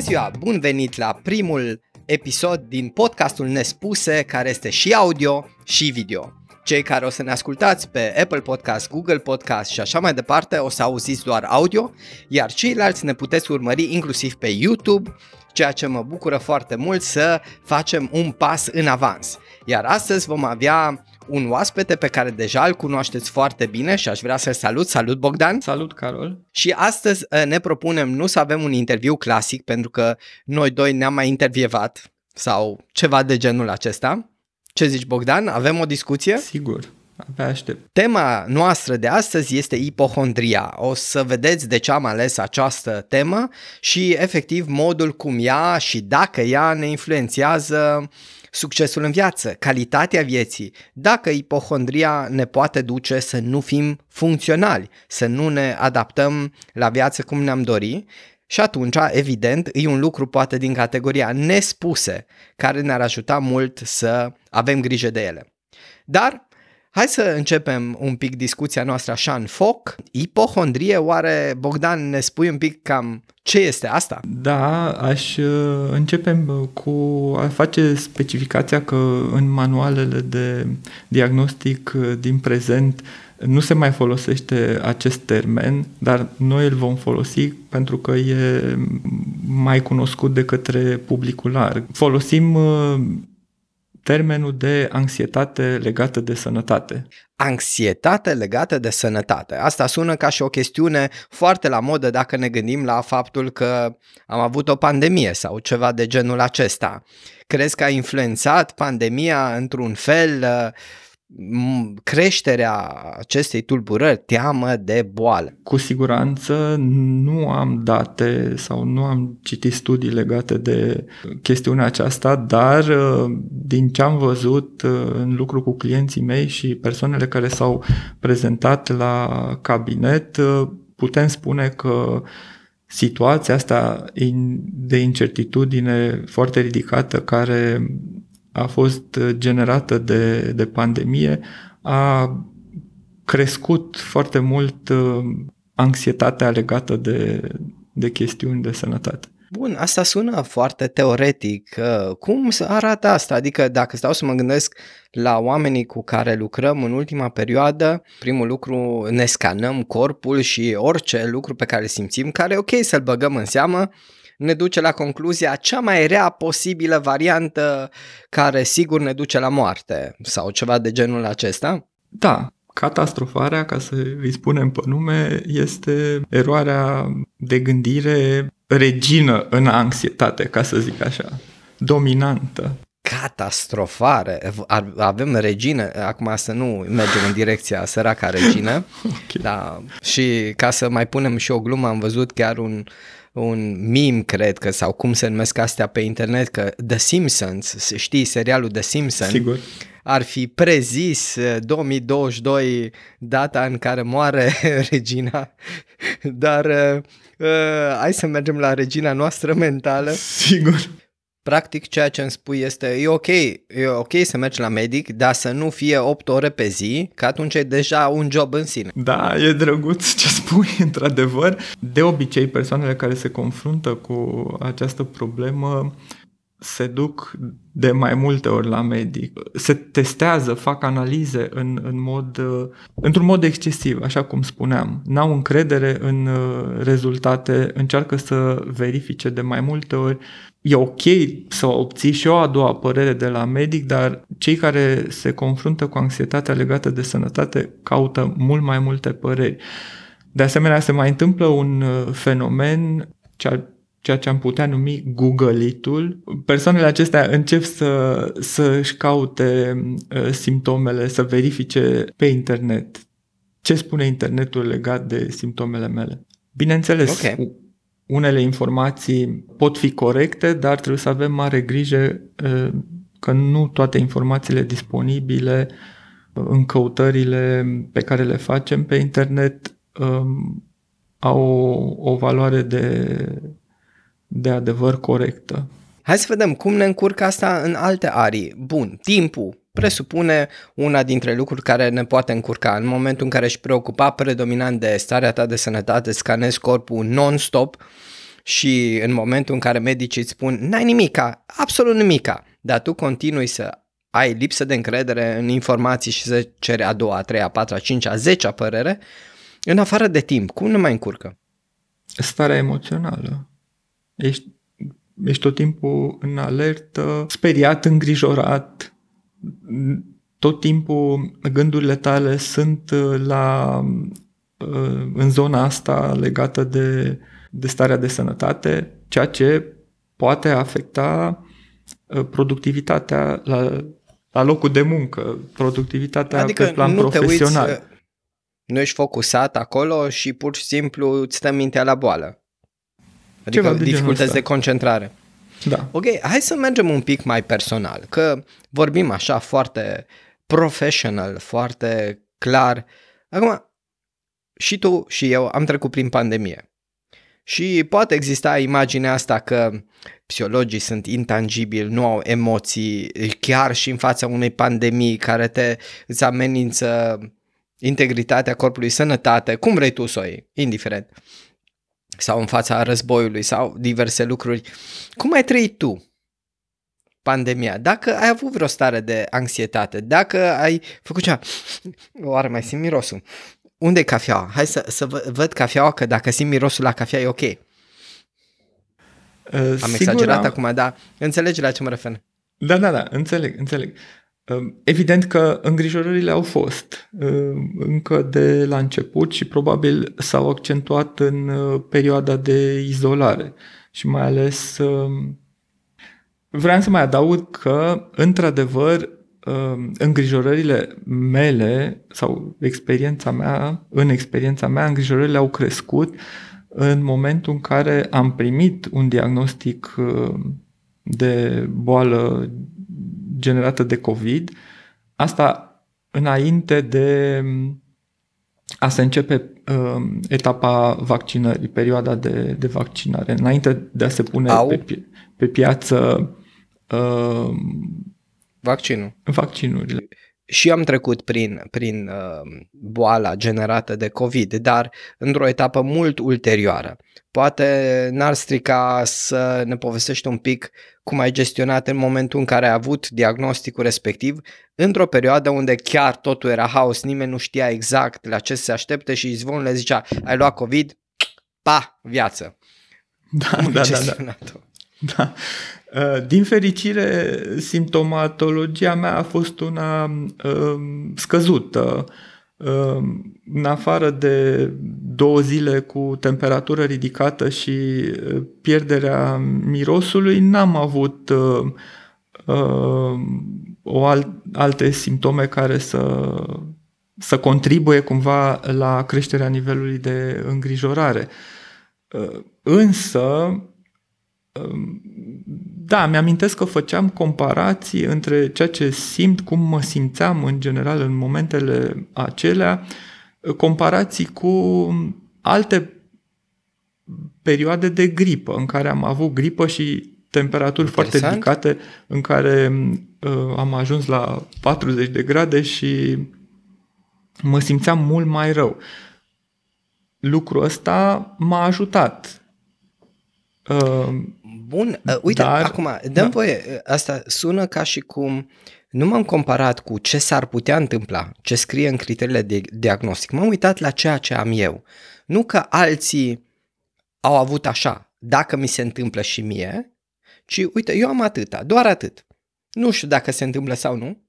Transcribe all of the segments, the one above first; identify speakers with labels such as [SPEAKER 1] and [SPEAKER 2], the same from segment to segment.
[SPEAKER 1] ziua! Bun venit la primul episod din podcastul Nespuse, care este și audio și video. Cei care o să ne ascultați pe Apple Podcast, Google Podcast și așa mai departe o să auziți doar audio, iar ceilalți ne puteți urmări inclusiv pe YouTube, ceea ce mă bucură foarte mult să facem un pas în avans. Iar astăzi vom avea un oaspete pe care deja îl cunoașteți foarte bine și aș vrea să-l salut. Salut Bogdan!
[SPEAKER 2] Salut Carol!
[SPEAKER 1] Și astăzi uh, ne propunem nu să avem un interviu clasic pentru că noi doi ne-am mai intervievat sau ceva de genul acesta. Ce zici Bogdan? Avem o discuție?
[SPEAKER 2] Sigur. Abia aștept.
[SPEAKER 1] Tema noastră de astăzi este ipohondria. O să vedeți de ce am ales această temă și efectiv modul cum ea și dacă ea ne influențează succesul în viață, calitatea vieții, dacă ipohondria ne poate duce să nu fim funcționali, să nu ne adaptăm la viață cum ne-am dori și atunci, evident, e un lucru poate din categoria nespuse, care ne-ar ajuta mult să avem grijă de ele. Dar Hai să începem un pic discuția noastră așa în foc. Ipohondrie, oare, Bogdan, ne spui un pic cam ce este asta?
[SPEAKER 2] Da, aș uh, începe uh, cu a face specificația că în manualele de diagnostic uh, din prezent nu se mai folosește acest termen, dar noi îl vom folosi pentru că e mai cunoscut de către publicul larg. Folosim termenul de anxietate legată de sănătate.
[SPEAKER 1] Anxietate legată de sănătate. Asta sună ca și o chestiune foarte la modă dacă ne gândim la faptul că am avut o pandemie sau ceva de genul acesta. Crezi că a influențat pandemia într-un fel creșterea acestei tulburări, teamă de boală?
[SPEAKER 2] Cu siguranță nu am date sau nu am citit studii legate de chestiunea aceasta, dar uh, din ce am văzut uh, în lucru cu clienții mei și persoanele care s-au prezentat la cabinet, uh, putem spune că situația asta de incertitudine foarte ridicată care a fost generată de, de pandemie a crescut foarte mult uh, anxietatea legată de, de chestiuni de sănătate.
[SPEAKER 1] Bun, asta sună foarte teoretic. Cum arată asta? Adică dacă stau să mă gândesc la oamenii cu care lucrăm în ultima perioadă, primul lucru ne scanăm corpul și orice lucru pe care îl simțim, care e ok să-l băgăm în seamă, ne duce la concluzia cea mai rea posibilă variantă care sigur ne duce la moarte sau ceva de genul acesta?
[SPEAKER 2] Da, catastrofarea, ca să îi spunem pe nume, este eroarea de gândire regină în anxietate, ca să zic așa, dominantă
[SPEAKER 1] catastrofare. Avem regină, acum să nu mergem în direcția săraca regină, okay. da, și ca să mai punem și o glumă, am văzut chiar un, un meme, cred că, sau cum se numesc astea pe internet, că The Simpsons, știi, serialul The Simpsons,
[SPEAKER 2] Sigur.
[SPEAKER 1] ar fi prezis 2022 uh, data în care moare regina, dar uh, uh, hai să mergem la regina noastră mentală.
[SPEAKER 2] Sigur.
[SPEAKER 1] Practic ceea ce îmi spui este, e ok, e ok să mergi la medic, dar să nu fie 8 ore pe zi, că atunci e deja un job în sine.
[SPEAKER 2] Da, e drăguț ce spui, într-adevăr. De obicei, persoanele care se confruntă cu această problemă se duc de mai multe ori la medic, se testează, fac analize în, în mod, într-un mod excesiv, așa cum spuneam. N-au încredere în uh, rezultate, încearcă să verifice de mai multe ori. E ok să obții și o a doua părere de la medic, dar cei care se confruntă cu anxietatea legată de sănătate caută mult mai multe păreri. De asemenea, se mai întâmplă un uh, fenomen ce ceea ce am putea numi Google-itul. Persoanele acestea încep să, să-și caute uh, simptomele, să verifice pe internet ce spune internetul legat de simptomele mele. Bineînțeles, okay. Unele informații pot fi corecte, dar trebuie să avem mare grijă uh, că nu toate informațiile disponibile uh, în căutările pe care le facem pe internet um, au o, o valoare de de adevăr corectă.
[SPEAKER 1] Hai să vedem cum ne încurcă asta în alte arii. Bun, timpul presupune una dintre lucruri care ne poate încurca. În momentul în care ești preocupat predominant de starea ta de sănătate, scanezi corpul non-stop și în momentul în care medicii îți spun n-ai nimica, absolut nimica, dar tu continui să ai lipsă de încredere în informații și să ceri a doua, a treia, a patra, a cincea, a zecea părere, în afară de timp, cum ne mai încurcă?
[SPEAKER 2] Starea emoțională. Ești, ești tot timpul în alertă, speriat, îngrijorat, tot timpul gândurile tale sunt uh, la, uh, în zona asta legată de, de starea de sănătate, ceea ce poate afecta uh, productivitatea la, la locul de muncă, productivitatea adică pe plan
[SPEAKER 1] nu
[SPEAKER 2] profesional. Te uiți,
[SPEAKER 1] nu ești focusat acolo și pur și simplu îți stă mintea la boală. Adică Ceva de dificultăți de concentrare.
[SPEAKER 2] Da.
[SPEAKER 1] Ok, hai să mergem un pic mai personal, că vorbim așa foarte professional, foarte clar. Acum, și tu și eu am trecut prin pandemie. Și poate exista imaginea asta că psihologii sunt intangibili, nu au emoții, chiar și în fața unei pandemii care te îți amenință integritatea corpului, sănătate, cum vrei tu să o iei, indiferent. Sau în fața războiului sau diverse lucruri. Cum ai trăit tu pandemia? Dacă ai avut vreo stare de anxietate, dacă ai făcut cea, oare mai simt mirosul? Unde e cafeaua? Hai să, să văd cafeaua, că dacă simt mirosul la cafea e ok. Uh, am sigur, exagerat am... acum, dar înțelegi la ce mă refer.
[SPEAKER 2] Da, da, da, înțeleg, înțeleg. Evident că îngrijorările au fost încă de la început și probabil s-au accentuat în uh, perioada de izolare și mai ales vreau să mai adaug că într-adevăr îngrijorările mele sau experiența mea, în experiența mea, îngrijorările au crescut în momentul în care am primit un diagnostic de boală generată de COVID. Asta înainte de a se începe uh, etapa vaccinării, perioada de, de vaccinare, înainte de a se pune Au. pe, pe piață uh,
[SPEAKER 1] vaccinul.
[SPEAKER 2] vaccinurile
[SPEAKER 1] și am trecut prin, prin uh, boala generată de COVID, dar într-o etapă mult ulterioară. Poate n-ar strica să ne povestești un pic cum ai gestionat în momentul în care ai avut diagnosticul respectiv, într-o perioadă unde chiar totul era haos, nimeni nu știa exact la ce se aștepte și zvonul le zicea, ai luat COVID, pa, viață.
[SPEAKER 2] Da, da, da, da. Da. Uh, din fericire, simptomatologia mea a fost una um, scăzută. Um, în afară de două zile cu temperatură ridicată și uh, pierderea mirosului, n-am avut uh, o alte simptome care să, să contribuie cumva la creșterea nivelului de îngrijorare. Însă, da, mi-amintesc că făceam comparații între ceea ce simt, cum mă simțeam în general în momentele acelea, comparații cu alte perioade de gripă, în care am avut gripă și temperaturi Interesant. foarte ridicate, în care uh, am ajuns la 40 de grade și mă simțeam mult mai rău. Lucrul ăsta m-a ajutat.
[SPEAKER 1] Uh, Bun, uh, uite, Dar, acum, dăm da. voie, uh, asta sună ca și cum nu m-am comparat cu ce s-ar putea întâmpla, ce scrie în criteriile de diagnostic. M-am uitat la ceea ce am eu. Nu că alții au avut așa, dacă mi se întâmplă și mie, ci uite, eu am atâta, doar atât. Nu știu dacă se întâmplă sau nu.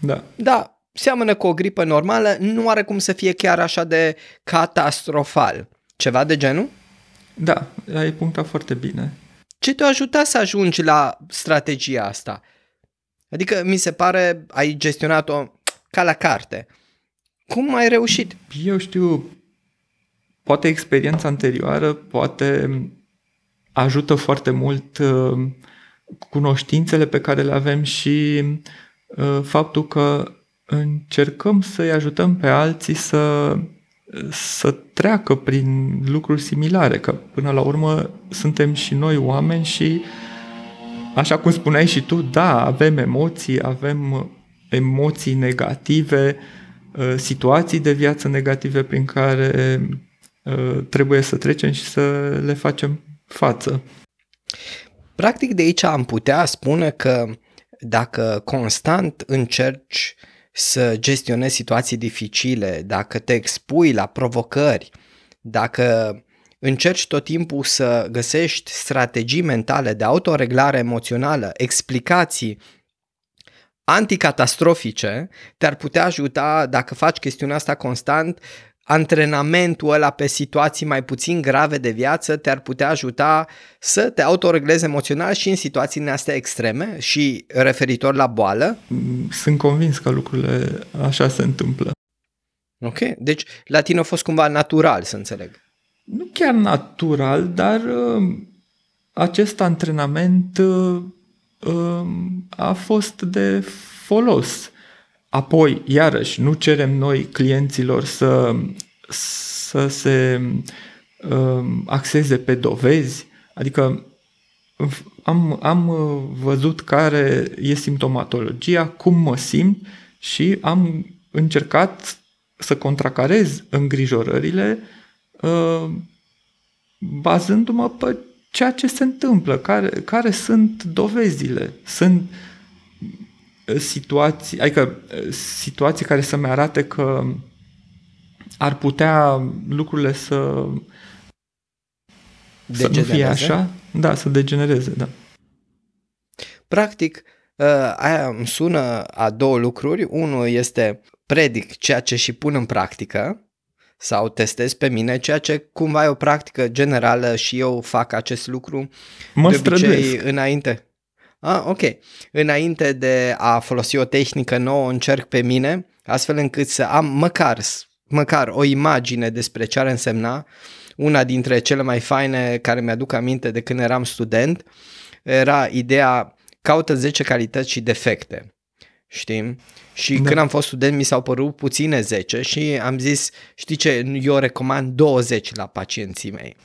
[SPEAKER 2] Da.
[SPEAKER 1] Da, seamănă cu o gripă normală, nu are cum să fie chiar așa de catastrofal. Ceva de genul?
[SPEAKER 2] Da, ai punctat foarte bine.
[SPEAKER 1] Ce te-a ajutat să ajungi la strategia asta? Adică mi se pare ai gestionat-o ca la carte. Cum ai reușit?
[SPEAKER 2] Eu știu, poate experiența anterioară, poate ajută foarte mult uh, cunoștințele pe care le avem și uh, faptul că încercăm să-i ajutăm pe alții să să treacă prin lucruri similare, că până la urmă suntem și noi oameni și așa cum spuneai și tu, da, avem emoții, avem emoții negative, uh, situații de viață negative prin care uh, trebuie să trecem și să le facem față.
[SPEAKER 1] Practic de aici am putea spune că dacă constant încerci să gestionezi situații dificile, dacă te expui la provocări, dacă încerci tot timpul să găsești strategii mentale de autoreglare emoțională, explicații anticatastrofice, te-ar putea ajuta, dacă faci chestiunea asta constant, antrenamentul ăla pe situații mai puțin grave de viață te-ar putea ajuta să te autoreglezi emoțional și în situații astea extreme și referitor la boală?
[SPEAKER 2] Sunt convins că lucrurile așa se întâmplă.
[SPEAKER 1] Ok, deci la tine a fost cumva natural, să înțeleg.
[SPEAKER 2] Nu chiar natural, dar uh, acest antrenament uh, uh, a fost de folos. Apoi, iarăși, nu cerem noi clienților să, să se uh, axeze pe dovezi, adică am, am văzut care e simptomatologia, cum mă simt și am încercat să contracarez îngrijorările uh, bazându-mă pe ceea ce se întâmplă, care, care sunt dovezile. Sunt uh, situații, adică situații care să-mi arate că ar putea lucrurile să să nu fie așa, da, să degenereze, da.
[SPEAKER 1] Practic, aia îmi sună a două lucruri. Unul este predic ceea ce și pun în practică sau testez pe mine, ceea ce cumva e o practică generală și eu fac acest lucru
[SPEAKER 2] mă de obicei
[SPEAKER 1] înainte. Ah, ok. Înainte de a folosi o tehnică nouă, încerc pe mine, astfel încât să am măcar, măcar o imagine despre ce ar însemna. Una dintre cele mai faine care mi-aduc aminte de când eram student era ideea caută 10 calități și defecte. Știi? Și da. când am fost student mi s-au părut puține 10 și am zis, știi ce, eu recomand 20 la pacienții mei.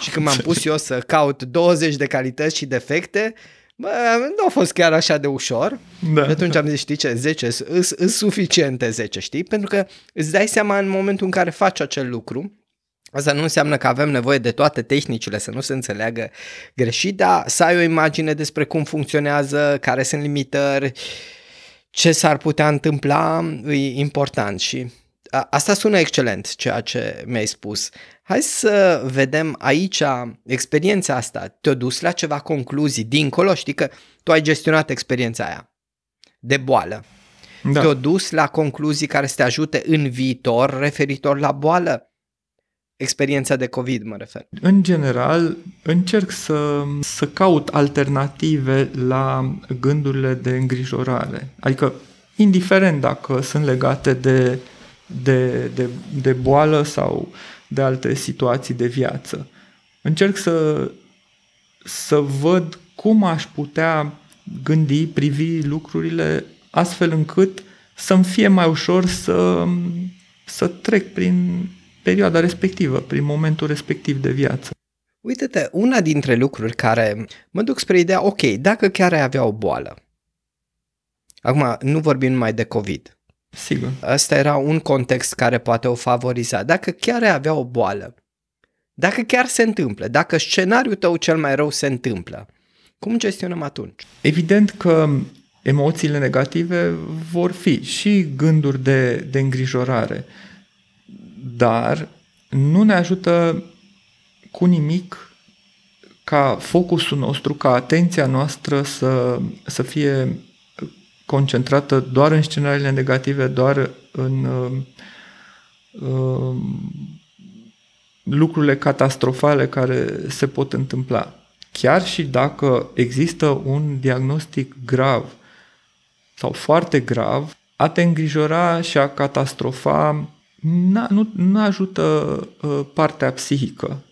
[SPEAKER 1] Și când m-am pus eu să caut 20 de calități și defecte, Bă, nu a fost chiar așa de ușor. Da. Și atunci am zis, știi ce, 10, sunt suficiente 10, știi? Pentru că îți dai seama în momentul în care faci acel lucru, Asta nu înseamnă că avem nevoie de toate tehnicile să nu se înțeleagă greșit, dar să ai o imagine despre cum funcționează, care sunt limitări, ce s-ar putea întâmpla, e important și asta sună excelent ceea ce mi-ai spus. Hai să vedem aici experiența asta. Te-a dus la ceva concluzii dincolo? Știi că tu ai gestionat experiența aia de boală. Da. Te-a dus la concluzii care să te ajute în viitor referitor la boală? Experiența de COVID, mă refer.
[SPEAKER 2] În general, încerc să, să caut alternative la gândurile de îngrijorare. Adică, indiferent dacă sunt legate de, de, de, de boală sau uh, de alte situații de viață. Încerc să, să văd cum aș putea gândi, privi lucrurile astfel încât să-mi fie mai ușor să, să trec prin perioada respectivă, prin momentul respectiv de viață.
[SPEAKER 1] Uite-te, una dintre lucruri care mă duc spre ideea, ok, dacă chiar ai avea o boală, acum nu vorbim numai de COVID,
[SPEAKER 2] Sigur.
[SPEAKER 1] Asta era un context care poate o favoriza. Dacă chiar ai avea o boală, dacă chiar se întâmplă, dacă scenariul tău cel mai rău se întâmplă, cum gestionăm atunci?
[SPEAKER 2] Evident că emoțiile negative vor fi și gânduri de, de îngrijorare, dar nu ne ajută cu nimic ca focusul nostru, ca atenția noastră să, să fie concentrată doar în scenariile negative, doar în uh, uh, lucrurile catastrofale care se pot întâmpla. Chiar și dacă există un diagnostic grav sau foarte grav, a te îngrijora și a catastrofa nu, nu ajută uh, partea psihică.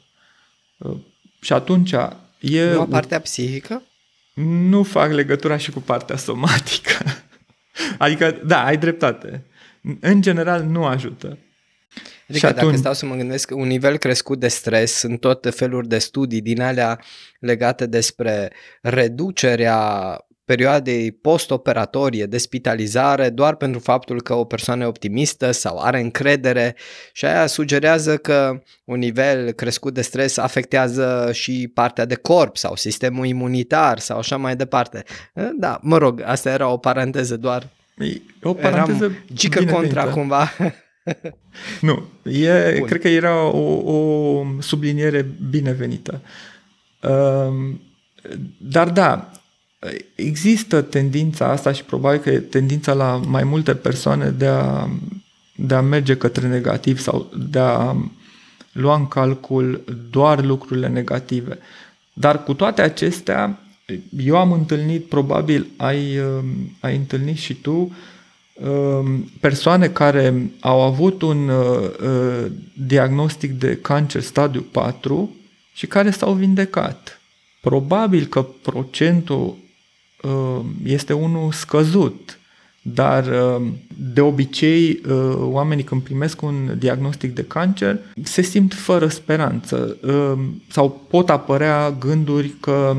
[SPEAKER 2] Uh, și atunci e...
[SPEAKER 1] Nu partea psihică?
[SPEAKER 2] Nu fac legătura și cu partea somatică. Adică, da, ai dreptate. În general, nu ajută.
[SPEAKER 1] Adică și atunci... dacă stau să mă gândesc, un nivel crescut de stres, sunt tot feluri de studii din alea legate despre reducerea perioadei post-operatorie de spitalizare doar pentru faptul că o persoană e optimistă sau are încredere și aia sugerează că un nivel crescut de stres afectează și partea de corp sau sistemul imunitar sau așa mai departe. Da, mă rog, asta era o paranteză doar.
[SPEAKER 2] E o paranteză Eram
[SPEAKER 1] gică contra cumva.
[SPEAKER 2] nu, e, cred că era o, o subliniere binevenită. Uh, dar da, există tendința asta și probabil că e tendința la mai multe persoane de a, de a merge către negativ sau de a lua în calcul doar lucrurile negative. Dar cu toate acestea, eu am întâlnit, probabil ai, ai întâlnit și tu, persoane care au avut un uh, diagnostic de cancer stadiu 4 și care s-au vindecat. Probabil că procentul uh, este unul scăzut, dar uh, de obicei uh, oamenii când primesc un diagnostic de cancer se simt fără speranță sau pot apărea gânduri că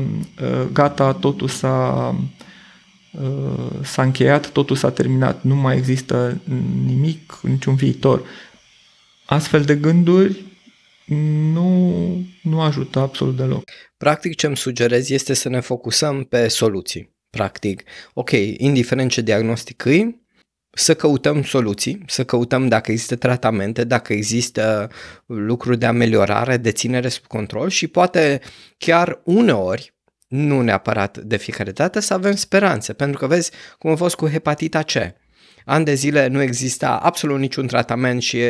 [SPEAKER 2] gata, totul s-a, s-a încheiat, totul s-a terminat, nu mai există nimic, niciun viitor. Astfel de gânduri nu, nu ajută absolut deloc.
[SPEAKER 1] Practic ce îmi sugerez este să ne focusăm pe soluții. Practic, ok, indiferent ce diagnostic îi, să căutăm soluții, să căutăm dacă există tratamente, dacă există lucruri de ameliorare, de ținere sub control și poate chiar uneori, nu neapărat de fiecare dată, să avem speranțe. Pentru că vezi cum a fost cu hepatita C ani de zile nu exista absolut niciun tratament și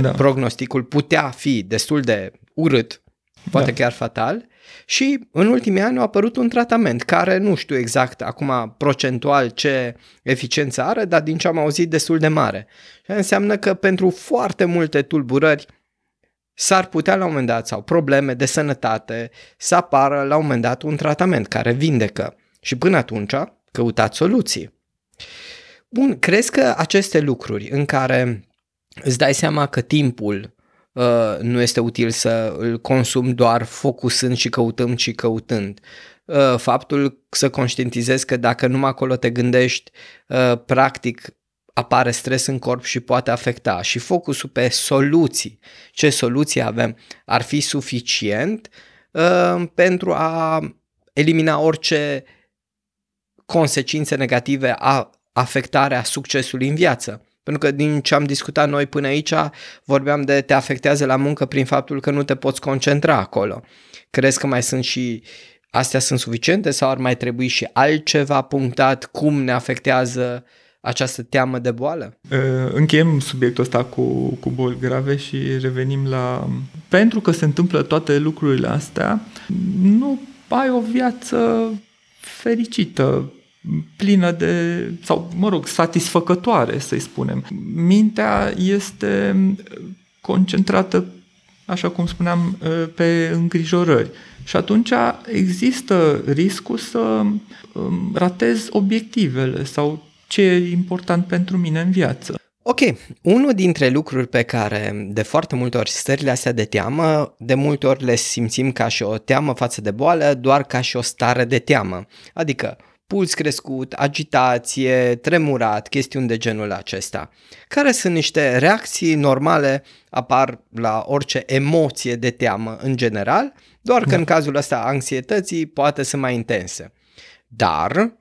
[SPEAKER 1] da. prognosticul putea fi destul de urât, poate da. chiar fatal. Și în ultimii ani a apărut un tratament care nu știu exact acum procentual ce eficiență are, dar din ce am auzit destul de mare. Și înseamnă că pentru foarte multe tulburări s-ar putea la un moment dat sau probleme de sănătate să apară la un moment dat un tratament care vindecă. Și până atunci căutați soluții. Bun, crezi că aceste lucruri în care îți dai seama că timpul uh, nu este util să îl consum doar focusând și căutând și căutând, uh, faptul să conștientizezi că dacă numai acolo te gândești, uh, practic apare stres în corp și poate afecta. Și focusul pe soluții, ce soluții avem, ar fi suficient uh, pentru a elimina orice consecințe negative a afectarea succesului în viață. Pentru că din ce am discutat noi până aici, vorbeam de te afectează la muncă prin faptul că nu te poți concentra acolo. Crezi că mai sunt și astea sunt suficiente sau ar mai trebui și altceva punctat cum ne afectează această teamă de boală?
[SPEAKER 2] Încheiem subiectul ăsta cu, cu boli grave și revenim la... Pentru că se întâmplă toate lucrurile astea, nu ai o viață fericită, plină de, sau mă rog, satisfăcătoare, să-i spunem. Mintea este concentrată, așa cum spuneam, pe îngrijorări. Și atunci există riscul să um, ratez obiectivele sau ce e important pentru mine în viață.
[SPEAKER 1] Ok, unul dintre lucruri pe care de foarte multe ori stările astea de teamă, de multe ori le simțim ca și o teamă față de boală, doar ca și o stare de teamă. Adică puls crescut, agitație, tremurat, chestiuni de genul acesta, care sunt niște reacții normale, apar la orice emoție de teamă în general, doar că da. în cazul ăsta anxietății poate să mai intense. Dar,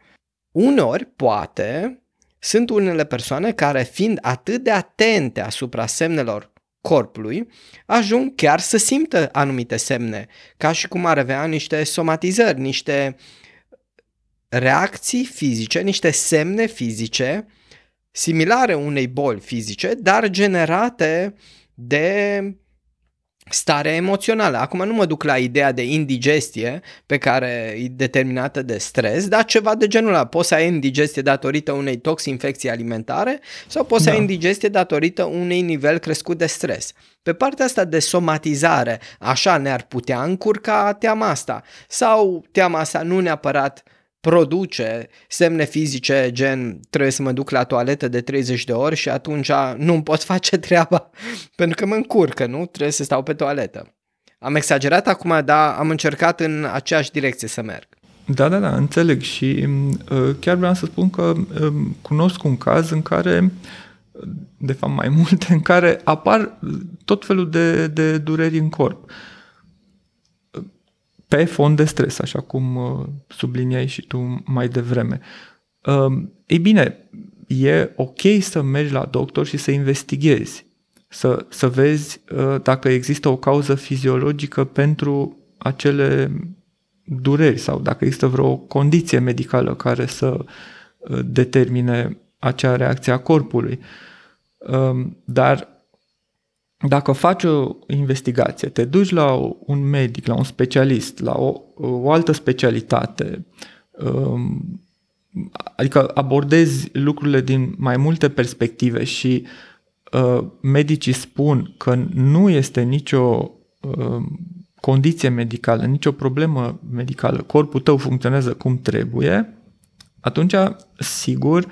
[SPEAKER 1] uneori, poate, sunt unele persoane care, fiind atât de atente asupra semnelor corpului, ajung chiar să simtă anumite semne, ca și cum ar avea niște somatizări, niște reacții fizice, niște semne fizice similare unei boli fizice, dar generate de starea emoțională. Acum nu mă duc la ideea de indigestie pe care e determinată de stres, dar ceva de genul ăla. Poți să ai indigestie datorită unei toxinfecții alimentare sau poți da. să ai da. indigestie datorită unui nivel crescut de stres. Pe partea asta de somatizare, așa ne-ar putea încurca teama asta. Sau teama asta nu neapărat uh, produce semne fizice gen trebuie să mă duc la toaletă de 30 de ori și atunci nu pot face treaba pentru că mă încurcă, nu? Trebuie să stau pe toaletă. Am exagerat acum, dar am încercat în aceeași direcție să merg.
[SPEAKER 2] Da, da, da, înțeleg și uh, chiar vreau să spun că uh, cunosc un caz în care, de fapt mai multe, în care apar tot felul de, de dureri în corp. Pe fond de stres, așa cum uh, subliniai și tu mai devreme. Uh, ei bine, e ok să mergi la doctor și să investighezi, să, să vezi uh, dacă există o cauză fiziologică pentru acele dureri sau dacă există vreo condiție medicală care să uh, determine acea reacție a corpului. Um, dar dacă faci o investigație, te duci la un medic, la un specialist, la o, o altă specialitate, um, adică abordezi lucrurile din mai multe perspective și uh, medicii spun că nu este nicio uh, condiție medicală, nicio problemă medicală, corpul tău funcționează cum trebuie, atunci, sigur,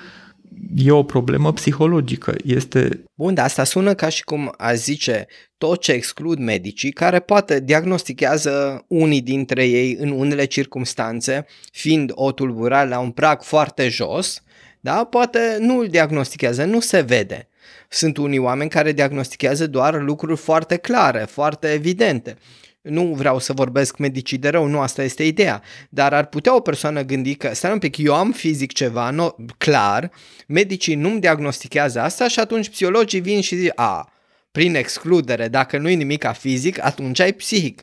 [SPEAKER 2] e o problemă psihologică. Este...
[SPEAKER 1] Bun, dar asta sună ca și cum a zice tot ce exclud medicii, care poate diagnostichează unii dintre ei în unele circunstanțe, fiind o tulburare la un prag foarte jos, da? poate nu îl diagnostichează, nu se vede. Sunt unii oameni care diagnostichează doar lucruri foarte clare, foarte evidente nu vreau să vorbesc medicii de rău, nu asta este ideea, dar ar putea o persoană gândi că, stai un pic, eu am fizic ceva, no, clar, medicii nu-mi diagnostichează asta și atunci psihologii vin și zic, a, prin excludere, dacă nu e nimic fizic, atunci ai psihic.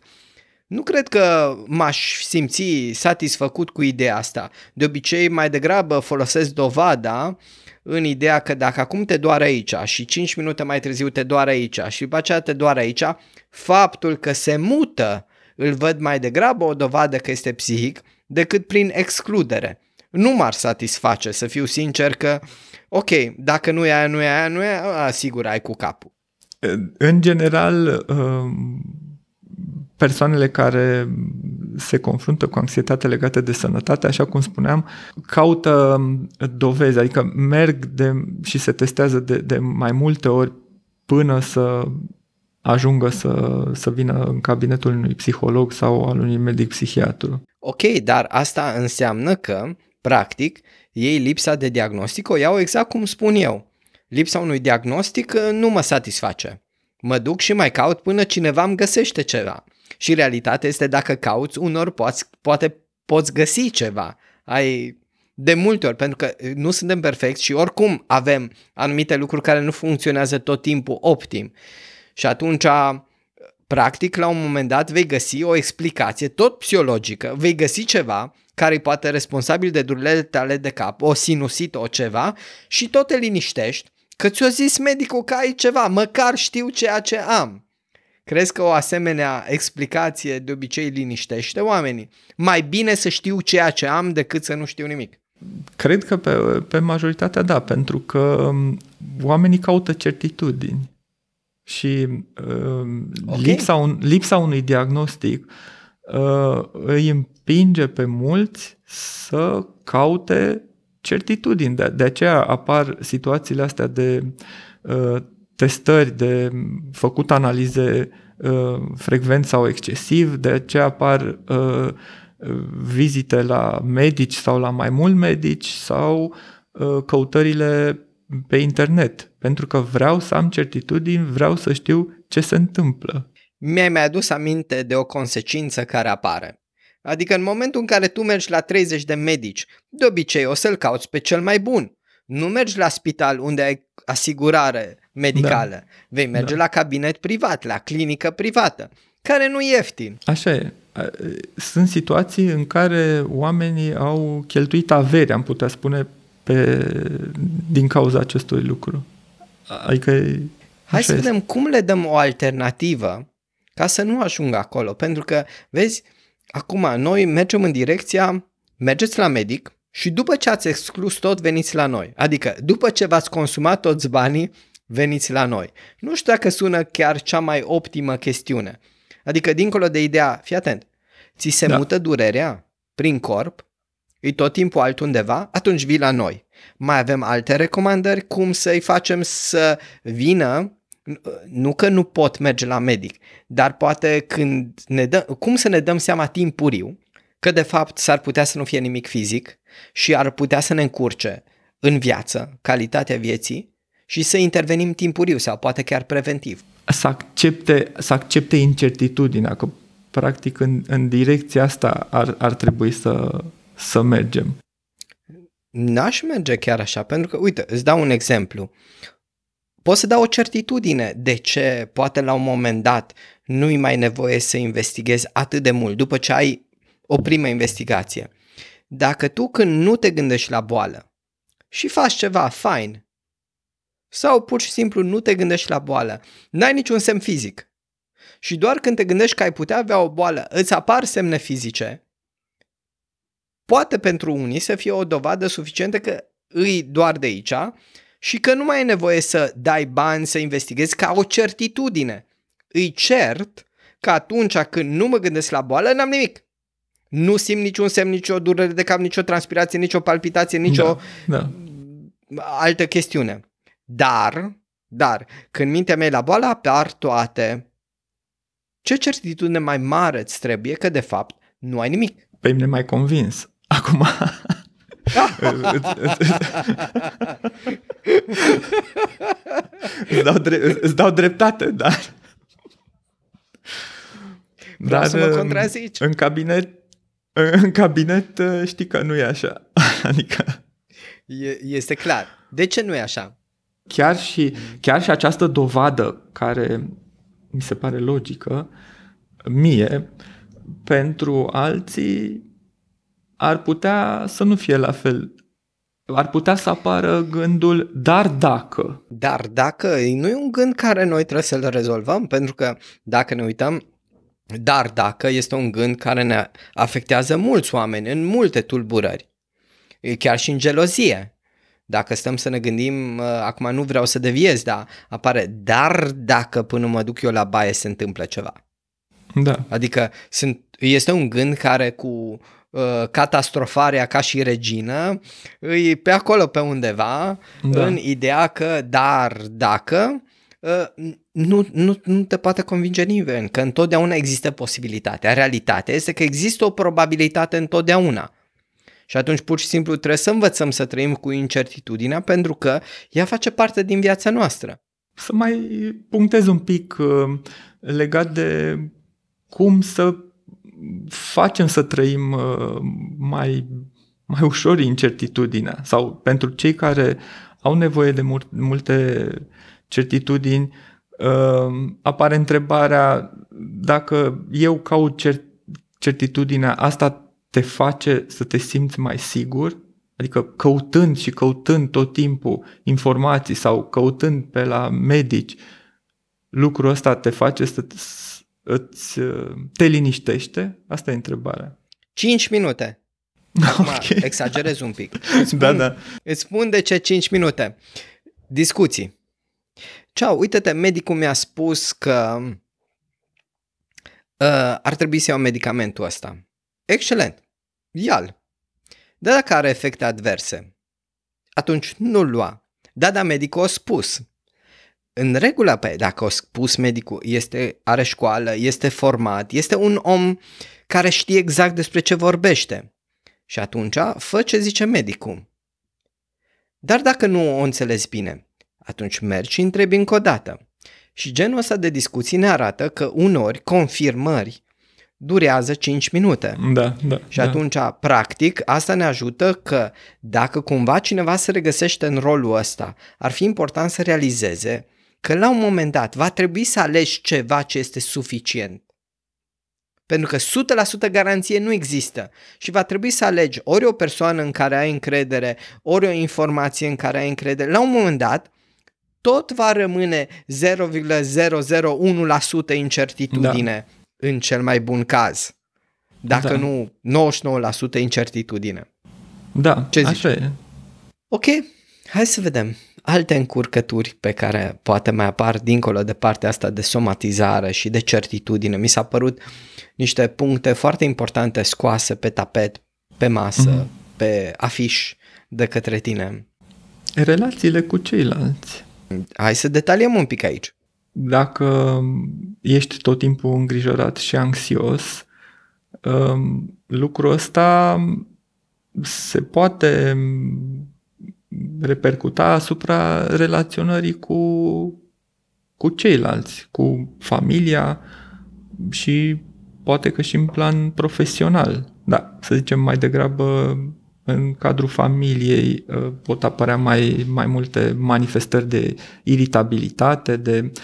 [SPEAKER 1] Nu cred că m-aș simți satisfăcut cu ideea asta. De obicei, mai degrabă folosesc dovada în ideea că dacă acum te doare aici și 5 minute mai târziu te doare aici și după aceea te doare aici, faptul că se mută îl văd mai degrabă o dovadă că este psihic decât prin excludere. Nu m-ar satisface să fiu sincer că, ok, dacă nu e aia, nu e aia, nu e aia, sigur ai cu capul.
[SPEAKER 2] În general, um, persoanele care se confruntă cu anxietate legată de sănătate, așa cum spuneam, caută dovezi, adică merg de, și se testează de, de mai multe ori până să ajungă să, să vină în cabinetul unui psiholog sau al unui medic psihiatru.
[SPEAKER 1] Ok, dar asta înseamnă că, practic, ei lipsa de diagnostic o iau exact cum spun eu. Lipsa unui diagnostic nu mă satisface. Mă duc și mai caut până cineva îmi găsește ceva. Și realitatea este dacă cauți, unor poți, poate poți găsi ceva. Ai de multe ori, pentru că nu suntem perfecti și oricum avem anumite lucruri care nu funcționează tot timpul optim. Și atunci, practic, la un moment dat vei găsi o explicație tot psihologică, vei găsi ceva care poate responsabil de durerile tale de cap, o sinusită, o ceva și tot te liniștești că ți-o zis medicul că ai ceva, măcar știu ceea ce am. Crezi că o asemenea explicație de obicei liniștește oamenii? Mai bine să știu ceea ce am decât să nu știu nimic.
[SPEAKER 2] Cred că pe, pe majoritatea da, pentru că um, oamenii caută certitudini și uh, okay. lipsa, un, lipsa unui diagnostic uh, îi împinge pe mulți să caute certitudini. De, de aceea apar situațiile astea de uh, testări, de făcut analize uh, frecvent sau excesiv, de aceea apar uh, vizite la medici sau la mai mult medici sau uh, căutările pe internet, pentru că vreau să am certitudini, vreau să știu ce se întâmplă.
[SPEAKER 1] Mi-ai mai adus aminte de o consecință care apare. Adică în momentul în care tu mergi la 30 de medici, de obicei o să-l cauți pe cel mai bun. Nu mergi la spital unde ai asigurare medicală. Da. Vei merge da. la cabinet privat, la clinică privată, care nu e ieftin.
[SPEAKER 2] Așa e. Sunt situații în care oamenii au cheltuit avere, am putea spune, pe, din cauza acestui lucru. Adică
[SPEAKER 1] Hai să vedem cum le dăm o alternativă ca să nu ajungă acolo. Pentru că, vezi, acum noi mergem în direcția, mergeți la medic și după ce ați exclus tot, veniți la noi. Adică, după ce v-ați consumat toți banii, veniți la noi. Nu știu dacă sună chiar cea mai optimă chestiune. Adică, dincolo de ideea, fii atent, ți se da. mută durerea prin corp, e tot timpul altundeva, atunci vii la noi. Mai avem alte recomandări cum să-i facem să vină, nu că nu pot merge la medic, dar poate când ne dă, cum să ne dăm seama timpuriu că de fapt s-ar putea să nu fie nimic fizic și ar putea să ne încurce în viață, calitatea vieții și să intervenim timpuriu sau poate chiar preventiv.
[SPEAKER 2] Să accepte, să accepte incertitudinea, că practic în, în direcția asta ar, ar trebui să, să mergem.
[SPEAKER 1] N-aș merge chiar așa, pentru că, uite, îți dau un exemplu. Poți să dau o certitudine de ce poate la un moment dat nu-i mai nevoie să investighezi atât de mult după ce ai o primă investigație. Dacă tu când nu te gândești la boală și faci ceva fain sau pur și simplu nu te gândești la boală, n-ai niciun semn fizic și doar când te gândești că ai putea avea o boală îți apar semne fizice, poate pentru unii să fie o dovadă suficientă că îi doar de aici și că nu mai e nevoie să dai bani să investighezi ca o certitudine. Îi cert că atunci când nu mă gândesc la boală, n-am nimic. Nu simt niciun semn, nicio durere de cap, nicio transpirație, nicio palpitație, nicio da, da. altă chestiune. Dar, dar, când mintea mea e la boală, apar toate. Ce certitudine mai mare îți trebuie că de fapt nu ai nimic?
[SPEAKER 2] Pe mine mai convins. Acum... îți, dau dre- îți dau dreptate, dar...
[SPEAKER 1] Vreau dar să mă contrazici.
[SPEAKER 2] În cabinet, în cabinet știi că nu e așa. Adică...
[SPEAKER 1] E, este clar. De ce nu e așa?
[SPEAKER 2] Chiar și, chiar și această dovadă care mi se pare logică, mie, pentru alții ar putea să nu fie la fel. Ar putea să apară gândul, dar dacă.
[SPEAKER 1] Dar dacă, nu e un gând care noi trebuie să-l rezolvăm, pentru că dacă ne uităm, dar dacă este un gând care ne afectează mulți oameni în multe tulburări, chiar și în gelozie. Dacă stăm să ne gândim, acum nu vreau să deviez, dar apare, dar dacă până mă duc eu la baie se întâmplă ceva.
[SPEAKER 2] Da.
[SPEAKER 1] Adică sunt, este un gând care cu Uh, catastrofarea ca și regină, e pe acolo pe undeva, da. în ideea că, dar dacă, uh, nu, nu, nu te poate convinge nimeni, că întotdeauna există posibilitatea. Realitatea este că există o probabilitate întotdeauna. Și atunci pur și simplu trebuie să învățăm să trăim cu incertitudinea pentru că ea face parte din viața noastră.
[SPEAKER 2] Să mai punctez un pic uh, legat de cum să facem să trăim uh, mai, mai ușor incertitudinea sau pentru cei care au nevoie de mul- multe certitudini, uh, apare întrebarea dacă eu caut cer- certitudinea, asta te face să te simți mai sigur? Adică căutând și căutând tot timpul informații sau căutând pe la medici, lucrul ăsta te face să, îți, uh, te liniștește? Asta e întrebarea.
[SPEAKER 1] 5 minute. Acum okay. exagerez un pic. Îți
[SPEAKER 2] da, spun, da, da.
[SPEAKER 1] Îți spun de ce 5 minute. Discuții. Ceau, uite-te, medicul mi-a spus că uh, ar trebui să iau medicamentul ăsta. Excelent. Ia-l. Dar dacă are efecte adverse, atunci nu-l lua. Da, da, medicul a spus în regulă, pe dacă o spus medicul, este, are școală, este format, este un om care știe exact despre ce vorbește. Și atunci, fă ce zice medicul. Dar dacă nu o înțelegi bine, atunci mergi și întrebi încă o dată. Și genul ăsta de discuții ne arată că unori confirmări durează 5 minute.
[SPEAKER 2] Da, da.
[SPEAKER 1] Și da. atunci, practic, asta ne ajută că dacă cumva cineva se regăsește în rolul ăsta, ar fi important să realizeze că la un moment dat va trebui să alegi ceva ce este suficient. Pentru că 100% garanție nu există și va trebui să alegi ori o persoană în care ai încredere, ori o informație în care ai încredere. La un moment dat, tot va rămâne 0,001% incertitudine da. În cel mai bun caz. Dacă da. nu 99% incertitudine.
[SPEAKER 2] Da, Ce zici? așa e.
[SPEAKER 1] Ok, hai să vedem alte încurcături pe care poate mai apar dincolo de partea asta de somatizare și de certitudine. Mi s-a părut niște puncte foarte importante scoase pe tapet, pe masă, mm-hmm. pe afiș de către tine.
[SPEAKER 2] Relațiile cu ceilalți.
[SPEAKER 1] Hai să detaliem un pic aici.
[SPEAKER 2] Dacă ești tot timpul îngrijorat și anxios, um, lucrul ăsta se poate repercuta asupra relaționării cu, cu ceilalți, cu familia și poate că și în plan profesional. Da, să zicem mai degrabă în cadrul familiei uh, pot apărea mai, mai multe manifestări de iritabilitate, de uh,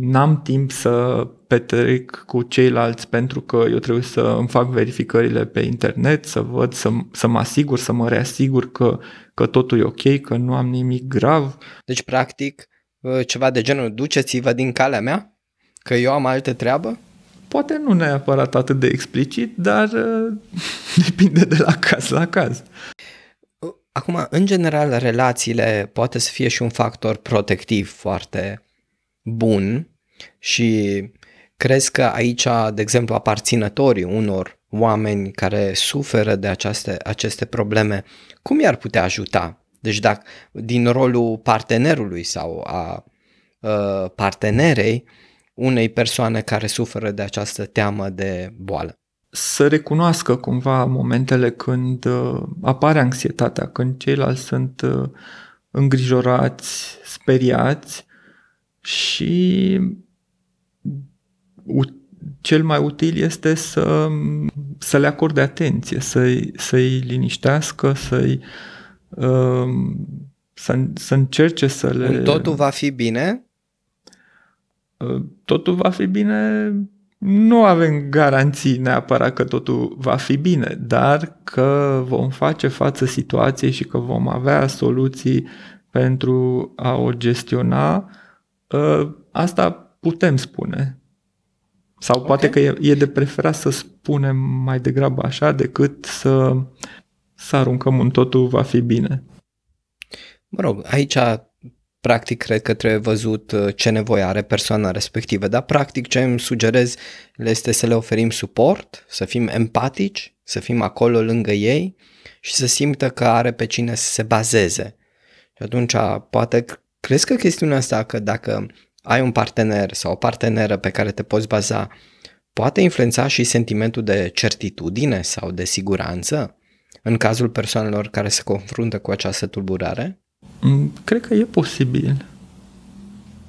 [SPEAKER 2] n-am timp să petrec cu ceilalți pentru că eu trebuie să îmi fac verificările pe internet, să văd, să, să mă asigur, să mă reasigur că, că totul e ok, că nu am nimic grav.
[SPEAKER 1] Deci, practic, uh, ceva de genul, duceți-vă din calea mea, că eu am altă treabă?
[SPEAKER 2] Poate nu neapărat atât de explicit, dar uh, depinde de la caz la caz.
[SPEAKER 1] Acum, în general, relațiile poate să fie și un factor protectiv foarte bun și crezi că aici, de exemplu, aparținătorii unor oameni care suferă de aceste, aceste probleme, cum i-ar putea ajuta? Deci dacă din rolul partenerului sau a uh, partenerei, unei persoane care suferă de această teamă de boală?
[SPEAKER 2] Să recunoască cumva momentele când uh, apare anxietatea, când ceilalți sunt uh, îngrijorați, speriați și cel mai util este să, să le acorde atenție, să-i, să-i liniștească, să-i uh, să, să încerce să le...
[SPEAKER 1] Totul va fi bine?
[SPEAKER 2] Totul va fi bine, nu avem garanții neapărat că totul va fi bine, dar că vom face față situației și că vom avea soluții pentru a o gestiona, ă, asta putem spune. Sau okay. poate că e, e de preferat să spunem mai degrabă așa decât să, să aruncăm un totul va fi bine.
[SPEAKER 1] Mă rog, aici practic cred că trebuie văzut uh, ce nevoie are persoana respectivă, dar practic ce îmi sugerez este să le oferim suport, să fim empatici, să fim acolo lângă ei și să simtă că are pe cine să se bazeze. Și atunci poate crezi că chestiunea asta că dacă ai un partener sau o parteneră pe care te poți baza, poate influența și sentimentul de certitudine sau de siguranță în cazul persoanelor care se confruntă cu această tulburare?
[SPEAKER 2] Mm, cred că e posibil.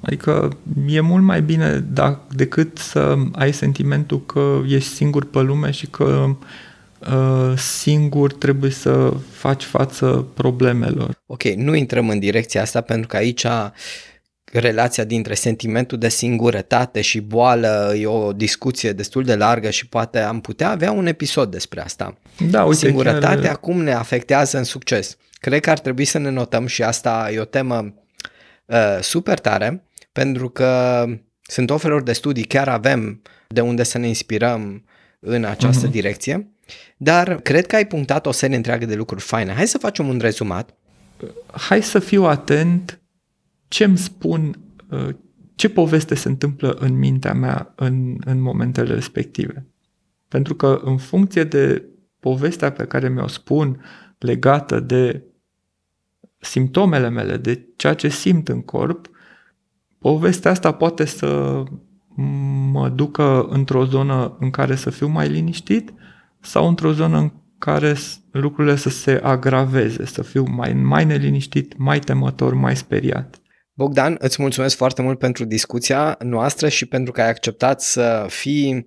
[SPEAKER 2] Adică e mult mai bine da, decât să ai sentimentul că ești singur pe lume și că uh, singur trebuie să faci față problemelor.
[SPEAKER 1] Ok, nu intrăm în direcția asta pentru că aici relația dintre sentimentul de singurătate și boală e o discuție destul de largă și poate am putea avea un episod despre asta.
[SPEAKER 2] Da, uite,
[SPEAKER 1] Singurătatea chiar... cum ne afectează în succes. Cred că ar trebui să ne notăm și asta e o temă uh, super tare, pentru că sunt o feluri de studii, chiar avem de unde să ne inspirăm în această uh-huh. direcție, dar cred că ai punctat o serie întreagă de lucruri faine. Hai să facem un rezumat.
[SPEAKER 2] Hai să fiu atent ce îmi spun, uh, ce poveste se întâmplă în mintea mea în, în momentele respective. Pentru că în funcție de povestea pe care mi-o spun legată de simptomele mele, de ceea ce simt în corp, povestea asta poate să mă ducă într-o zonă în care să fiu mai liniștit sau într-o zonă în care lucrurile să se agraveze, să fiu mai, mai neliniștit, mai temător, mai speriat.
[SPEAKER 1] Bogdan, îți mulțumesc foarte mult pentru discuția noastră și pentru că ai acceptat să fii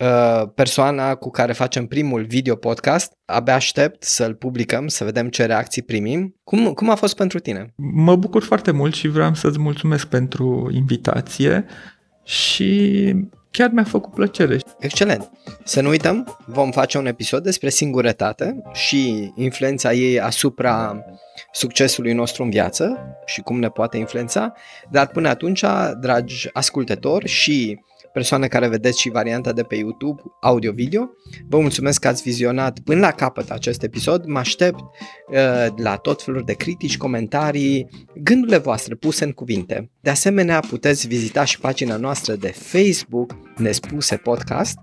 [SPEAKER 1] Uh, persoana cu care facem primul video podcast. Abia aștept să-l publicăm, să vedem ce reacții primim. Cum, cum a fost pentru tine?
[SPEAKER 2] Mă bucur foarte mult și vreau să-ți mulțumesc pentru invitație și chiar mi-a făcut plăcere.
[SPEAKER 1] Excelent! Să nu uităm, vom face un episod despre singurătate și influența ei asupra succesului nostru în viață și cum ne poate influența, dar până atunci, dragi ascultători și persoane care vedeți și varianta de pe YouTube, audio-video. Vă mulțumesc că ați vizionat până la capăt acest episod. Mă aștept uh, la tot felul de critici, comentarii, gândurile voastre puse în cuvinte. De asemenea, puteți vizita și pagina noastră de Facebook, Nespuse Podcast,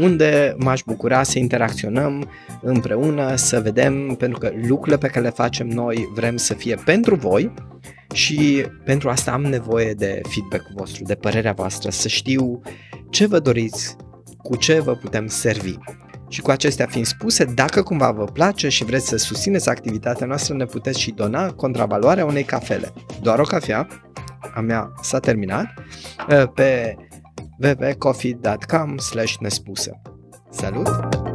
[SPEAKER 1] unde m-aș bucura să interacționăm împreună, să vedem, pentru că lucrurile pe care le facem noi vrem să fie pentru voi și pentru asta am nevoie de feedback-ul vostru, de părerea voastră, să știu ce vă doriți cu ce vă putem servi. Și cu acestea fiind spuse, dacă cumva vă place și vreți să susțineți activitatea noastră, ne puteți și dona contravaloarea unei cafele. Doar o cafea, a mea s-a terminat, pe www.coffee.com nespuse. Salut!